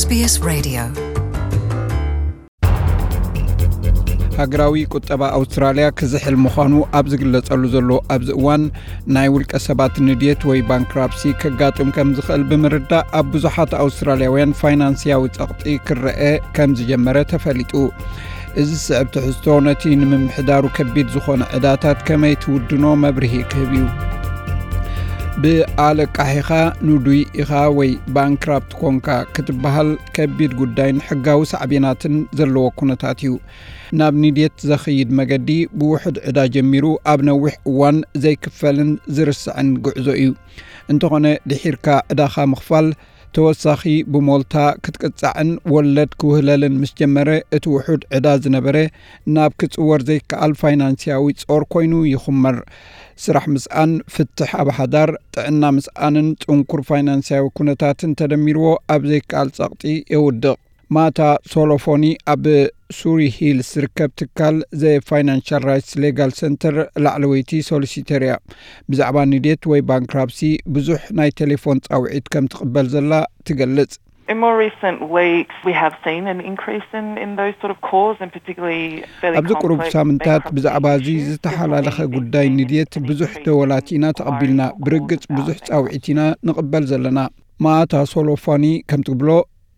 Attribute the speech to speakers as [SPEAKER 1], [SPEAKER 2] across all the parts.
[SPEAKER 1] SBS Radio
[SPEAKER 2] ሃገራዊ ቁጠባ ኣውስትራልያ ክዝሕል ምዃኑ ኣብ ዝግለጸሉ ዘሎ ኣብዚ እዋን ናይ ውልቀ ሰባት ንድየት ወይ ባንክራፕሲ ከጋጥም ከም ዝኽእል ብምርዳእ ኣብ ብዙሓት ኣውስትራልያውያን ፋይናንስያዊ ጸቕጢ ክረአ ከም ዝጀመረ ተፈሊጡ እዚ ስዕብ ትሕዝቶ ነቲ ንምምሕዳሩ ከቢድ ዝኾነ ዕዳታት ከመይ ትውድኖ መብርሂ ክህብ እዩ ብኣለቃሒኻ ንዱይ ኢኻ ወይ bankrupt ኮንካ ክትበሃል ከቢድ ጉዳይን ሕጋዊ ሳዕቤናትን ዘለዎ ኩነታት እዩ። ናብ ኒድየት ዘኽይድ መገዲ ብውሕድ ዕዳ ጀሚሩ ኣብ ነዊሕ እዋን ዘይክፈልን ዝርስዕን ጉዕዞ እዩ። እንተኾነ ድሒርካ ዕዳኻ ምኽፋል ተወሳኺ ብሞልታ ክትቅጻዕን ወለድ ክውህለልን ምስ ጀመረ እቲ ውሑድ ዕዳ ዝነበረ ናብ ክጽወር ዘይከኣል ፋይናንስያዊ ጾር ኮይኑ ይኹመር ስራሕ ምስኣን ፍትሕ ኣብ ጥዕና ምስኣንን ጽንኩር ፋይናንስያዊ ኩነታትን ተደሚርዎ ኣብ ዘይከኣል ጸቕጢ የውድቕ። ማታ ሶሎፎኒ ኣብ ሱሪ ሂልስ ዝርከብ ትካል ዘ ፋይናንሽል ራይትስ ሌጋል ሰንተር ላዕለወይቲ ሶሊሲተር እያ ብዛዕባ ንድት ወይ ባንክራፕሲ ብዙሕ ናይ ቴሌፎን ጻውዒት ከም ትቕበል ዘላ ትገልጽ
[SPEAKER 3] In more recent weeks, we have seen an increase in, in those sort of calls, and particularly fairly
[SPEAKER 2] ኣብዚ ቁሩብ
[SPEAKER 3] complex
[SPEAKER 2] ሳምንታት
[SPEAKER 3] bankruptcy
[SPEAKER 2] ብዛዕባ እዚ
[SPEAKER 3] issues.
[SPEAKER 2] ዝተሓላለኸ
[SPEAKER 3] Definitely
[SPEAKER 2] ጉዳይ
[SPEAKER 3] we've seen
[SPEAKER 2] ንድየት
[SPEAKER 3] an
[SPEAKER 2] ብዙሕ
[SPEAKER 3] increase
[SPEAKER 2] ደወላት ኢና
[SPEAKER 3] in
[SPEAKER 2] ተቐቢልና
[SPEAKER 3] inquiries or
[SPEAKER 2] ብርግጽ
[SPEAKER 3] calls
[SPEAKER 2] ብዙሕ
[SPEAKER 3] about
[SPEAKER 2] ጻውዒት ኢና ንቕበል ዘለና ማእታ ሶሎፎኒ ከም ትብሎ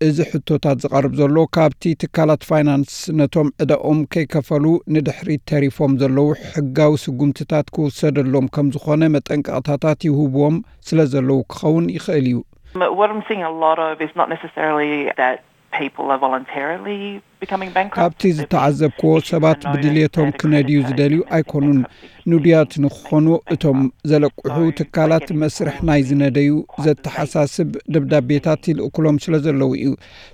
[SPEAKER 2] እዚ ሕቶታት ዝቐርብ ዘሎ ካብቲ ትካላት ፋይናንስ ነቶም ዕዳኦም ከይከፈሉ ንድሕሪት ተሪፎም ዘለዉ ሕጋዊ ስጉምትታት ክውሰደሎም ከም ዝኾነ መጠንቀቕታታት ይህብዎም ስለ ዘለዉ ክኸውን ይኽእል እዩ ካብቲ ዝተዓዘብክዎ ሰባት ብድልየቶም ክነድዩ ዝደልዩ ኣይኮኑን ንድያት ንክኾኑ እቶም ዘለቅሑ ትካላት መስርሕ ናይ ዝነደዩ ዘተሓሳስብ ደብዳቤታት ይልእክሎም ስለ ዘለዉ እዩ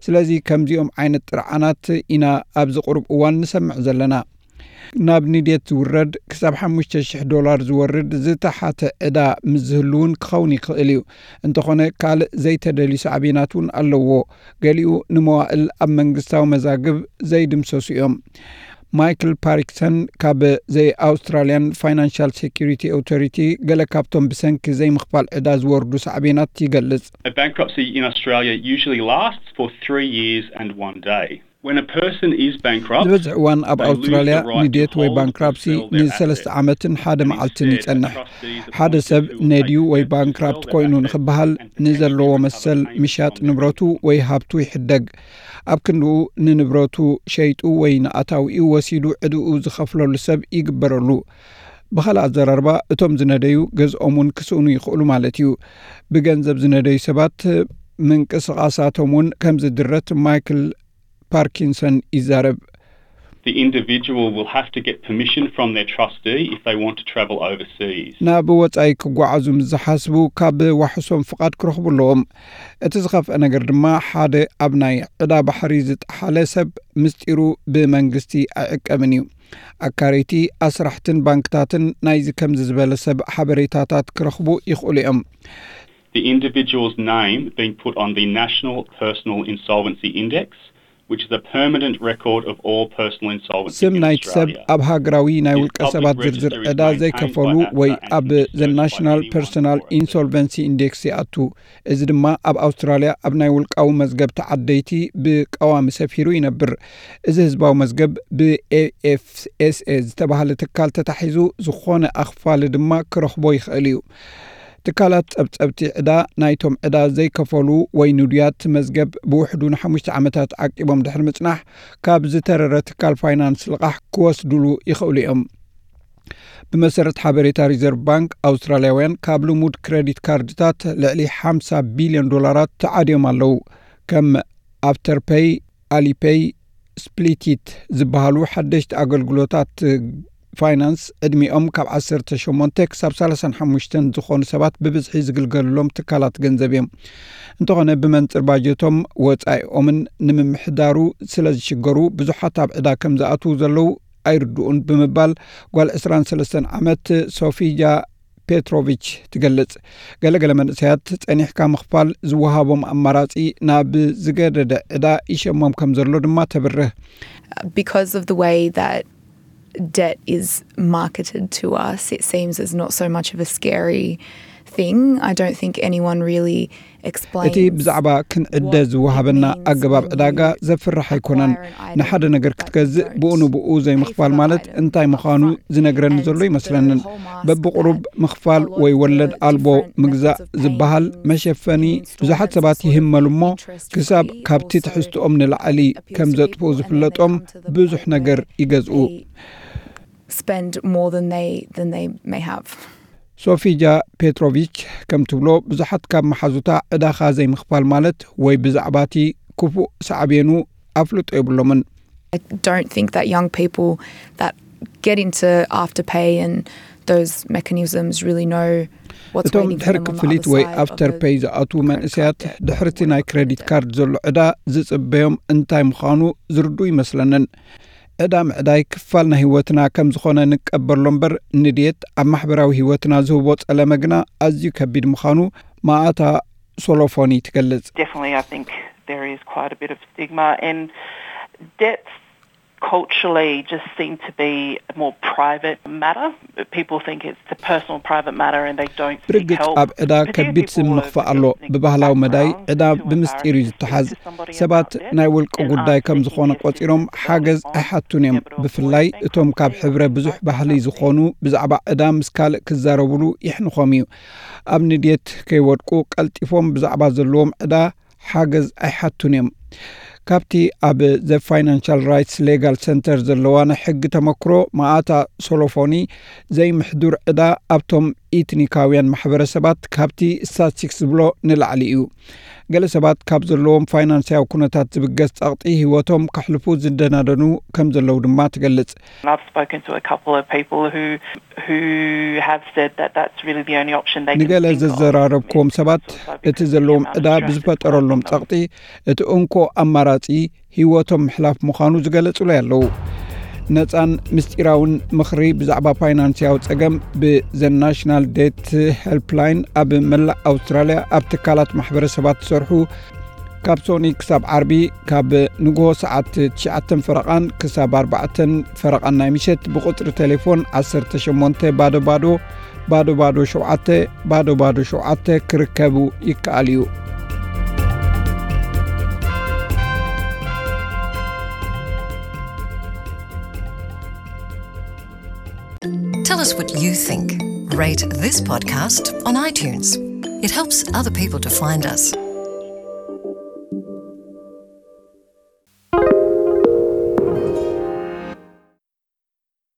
[SPEAKER 2] ስለዚ ከምዚኦም ዓይነት ጥርዓናት ኢና ኣብዚ ቁርብ እዋን ንሰምዕ ዘለና ናብ ንድየት ዝውረድ ክሳብ 5,000 ዶላር ዝወርድ ዝተሓተ ዕዳ ምስ ዝህልውን ክኸውን ይኽእል እዩ እንተኾነ ካልእ ዘይተደልዩ ሳዕቤናት እውን ኣለዎ ገሊኡ ንመዋእል ኣብ መንግስታዊ መዛግብ ዘይድምሰሱ እዮም ማይክል ፓሪክሰን ካብ ዘይ ኣውስትራልያን ፋይናንሽል ሴኪሪቲ ኣውቶሪቲ ገለ ካብቶም ብሰንኪ ዘይምኽፋል ዕዳ ዝወርዱ ሳዕቤናት ይገልጽ እዋን ኣብ ኣውስትራልያ ንድየት ወይ
[SPEAKER 4] bankruptcy
[SPEAKER 2] ንሰለስተ. ዓመትን ሓደ መዓልትን ይጸንሕ ሓደ ሰብ ነድዩ ወይ
[SPEAKER 4] bankrupt
[SPEAKER 2] ኮይኑ ንኽበሃል ንዘለዎ መሰል ምሻጥ ንብረቱ. ወይ ሃብቱ ይሕደግ ኣብ ክንድኡ ንንብረቱ ሸይጡ ወይ ንኣታዊኡ ወሲዱ ዕድኡ ዝኸፍለሉ ሰብ ይግበረሉ ብኻልእ ኣዘራርባ እቶም ዝነደዩ ገዝኦም እውን ክስእኑ ይኽእሉ ማለት እዩ ብገንዘብ ዝነደዩ ሰባት ምንቅስቓሳቶም እውን ከም ዝድረት ማይክል ፓርኪንሰን ይዛረብ
[SPEAKER 4] The individual will have to get permission from their trustee if they want to travel overseas.
[SPEAKER 2] ናብ ወጻኢ ክጓዓዙ ምስ ዝሓስቡ ካብ ዋሕሶም ፍቓድ ክረኽቡ ኣለዎም እቲ ዝኸፍአ ነገር ድማ ሓደ ኣብ ናይ ዕዳ ባሕሪ ዝጠሓለ ሰብ ምስጢሩ ብመንግስቲ ኣይዕቀብን እዩ ኣካረይቲ ኣስራሕትን ባንክታትን ናይዚ ከምዚ ዝበለ ሰብ ሓበሬታታት ክረኽቡ ይኽእሉ እዮም
[SPEAKER 4] The individual's name being put on the National Personal Insolvency Index, which is a permanent record of all personal insolvency
[SPEAKER 2] ስም
[SPEAKER 4] in
[SPEAKER 2] ናይቲ ሰብ
[SPEAKER 4] Australia.
[SPEAKER 2] ኣብ ሃገራዊ ናይ
[SPEAKER 4] His
[SPEAKER 2] ውልቀ
[SPEAKER 4] public
[SPEAKER 2] ሰባት ዝርዝር
[SPEAKER 4] register is
[SPEAKER 2] ዕዳ
[SPEAKER 4] maintained
[SPEAKER 2] ዘይከፈሉ
[SPEAKER 4] by APRA
[SPEAKER 2] ወይ
[SPEAKER 4] and
[SPEAKER 2] ኣብ
[SPEAKER 4] can be
[SPEAKER 2] ዘ
[SPEAKER 4] searched by
[SPEAKER 2] ናሽናል
[SPEAKER 4] anyone
[SPEAKER 2] ፐርሶናል
[SPEAKER 4] for a
[SPEAKER 2] ኢንሶልቨንሲ ኢንዴክስ ይኣቱ እዚ ድማ ኣብ ኣውስትራልያ ኣብ ናይ ውልቃዊ መዝገብቲ ዓደይቲ ብቀዋሚ ሰፊሩ ይነብር እዚ ህዝባዊ መዝገብ ብኤኤፍኤስኤ ዝተባሃለ ትካል ተታሒዙ ዝኾነ ኣኽፋሊ ድማ ክረኽቦ ይኽእል እዩ ትካላት ጸብጸብቲ ዕዳ ናይቶም ዕዳ ዘይከፈሉ ወይ ንድያት መዝገብ ብውሕዱ ንሓሙሽተ ዓመታት ዓቂቦም ድሕሪ ምጽናሕ ካብ ዝተረረ ትካል ፋይናንስ ልቓሕ ክወስድሉ ይኽእሉ እዮም ብመሰረት ሓበሬታ ሪዘርቭ ባንክ ኣውስትራልያውያን ካብ ልሙድ ክሬዲት ካርድታት ልዕሊ 50 ቢልዮን ዶላራት ተዓድዮም ኣለዉ ከም ኣፍተርፔይ ኣሊፔይ ስፕሊቲት ዝበሃሉ ሓደሽቲ ኣገልግሎታት ፋይናንስ ዕድሚኦም ካብ 18 ክሳብ 35 ዝኾኑ ሰባት ብብዝሒ ዝግልገሉሎም ትካላት ገንዘብ እዮም። እንተኾነ ብመንፅር ባጀቶም ወጻኢኦምን ንምምሕዳሩ ስለ ዝሽገሩ ብዙሓት ኣብ ዕዳ ከም ዝኣትዉ ዘለዉ ኣይርድኡን ብምባል ጓል 23 ዓመት ሶፊጃ ፔትሮቪች ትገልጽ። ገለገለ መንእሰያት ጸኒሕካ ምኽፋል ዝወሃቦም ኣማራጺ ናብ ዝገደደ ዕዳ ይሸሞም ከም ዘሎ ድማ ተብርህ
[SPEAKER 5] debt is marketed to us, it seems as not so much of a scary thing. I don't think anyone really explains.
[SPEAKER 2] እቲ ብዛዕባ ክንዕደ ዝወሃበና ኣገባብ ዕዳጋ ዘፍራሕ ኣይኮነን ንሓደ ነገር ክትገዝእ ብኡ ንብኡ ዘይምኽፋል ማለት እንታይ ምዃኑ ዝነግረኒ ዘሎ ይመስለንን በብቁሩብ ምኽፋል ወይ ወለድ ኣልቦ ምግዛእ ዝበሃል መሸፈኒ ብዙሓት ሰባት ይህመሉ እሞ ክሳብ ካብቲ ትሕዝትኦም ንላዕሊ ከም ዘጥፍኡ ዝፍለጦም ብዙሕ ነገር ይገዝኡ
[SPEAKER 5] spend more than they than they may have.
[SPEAKER 2] ሶፊጃ ፔትሮቪች ከም ትብሎ ብዙሓት ካብ መሓዙታ ዕዳኻ ዘይምኽፋል ማለት ወይ ብዛዕባ እቲ ክፉእ ሳዕብየኑ ኣፍልጦ የብሎምን
[SPEAKER 5] I don't think that young people that get into afterpay and those mechanisms really know what's
[SPEAKER 2] እቶም
[SPEAKER 5] waiting for
[SPEAKER 2] ድሕሪ
[SPEAKER 5] them on the
[SPEAKER 2] ክፍሊት
[SPEAKER 5] other
[SPEAKER 2] ወይ
[SPEAKER 5] side of
[SPEAKER 2] ኣፍተር
[SPEAKER 5] the
[SPEAKER 2] ፔይ ዝኣትዉ መንእሰያት
[SPEAKER 5] credit card debt.
[SPEAKER 2] ድሕርቲ ናይ ክሬዲት ካርድ ዘሎ ዕዳ ዝጽበዮም እንታይ ምዃኑ ዝርዱ ይመስለንን ዕዳ ምዕዳይ ክፋል ናይ ህይወትና ከም ዝኾነ ንቀበሎ እምበር ንድየት ኣብ ማሕበራዊ ህይወትና ዝህቦ ጸለመ ግና ኣዝዩ ከቢድ ምዃኑ ማኣታ ሶሎፎኒ ትገልጽ
[SPEAKER 3] culturally just seem to be a more private matter. People think it's a personal, private matter, and they don't seek
[SPEAKER 2] ብርግጽ. ኣብ ዕዳ ከቢድ ምኽፋእ ኣሎ ብባህላዊ መዳይ ዕዳ ብምስጢር እዩ
[SPEAKER 3] somebody
[SPEAKER 2] ሰባት ናይ ውልቂ ጉዳይ ከም ዝኾነ ቆፂሮም ሓገዝ ኣይሓቱን እዮም ብፍላይ እቶም ካብ ሕብረ ብዙሕ ባህሊ. ዝኾኑ ብዛዕባ ዕዳ ምስ ካልእ ክዛረብሉ ይሕንኾም እዩ ኣብ ንድየት ከይወድቁ ቀልጢፎም ብዛዕባ ዘለዎም ዕዳ ሓገዝ ኣይሓቱን እዮም ካብቲ ኣብ ዘ ፋይናንሻል ራይትስ ሌጋል ሰንተር ዘለዋ ናይ ሕጊ ተመክሮ ማኣታ ሶሎፎኒ ዘይምሕዱር ዕዳ ኣብቶም ኢትኒካውያን ማሕበረሰባት ካብቲ ስታትስቲክስ ዝብሎ ንላዕሊ እዩ። ገለ ሰባት ካብ ዘለዎም ፋይናንሳዊ ኩነታት ዝብገስ ጸቕጢ ህይወቶም ካሕልፉ ዝደናደኑ ከም ዘለዉ ድማ ትገልጽ። ንገለ. ዘዘራረብክዎም ሰባት እቲ ዘለዎም ዕዳ ብዝፈጠረሎም ጸቕጢ እቲ እንኮ ኣማራጺ ህይወቶም ምሕላፍ ምዃኑ ዝገለጹሉ ኣለዉ ነፃን ምስጢራውን ምኽሪ ብዛዕባ ፋይናንስያዊ ጸገም ብዘ National Debt Helpline ኣብ መላእ ኣውስትራልያ ኣብ ትካላት ማሕበረሰባት ዝሰርሑ ካብ ሶኒ ክሳብ ዓርቢ ካብ ንግሆ ሰዓት 9 ፈረቓን ክሳብ 4 ፈረቓን ናይ ምሸት ብቁፅሪ ቴሌፎን 18 ባዶ ባዶ ባዶ ባዶ 7 ባዶ ባዶ 7 ክርከቡ ይከኣል እዩ
[SPEAKER 1] Tell us what you think. Rate this podcast on iTunes. It helps other people to find us.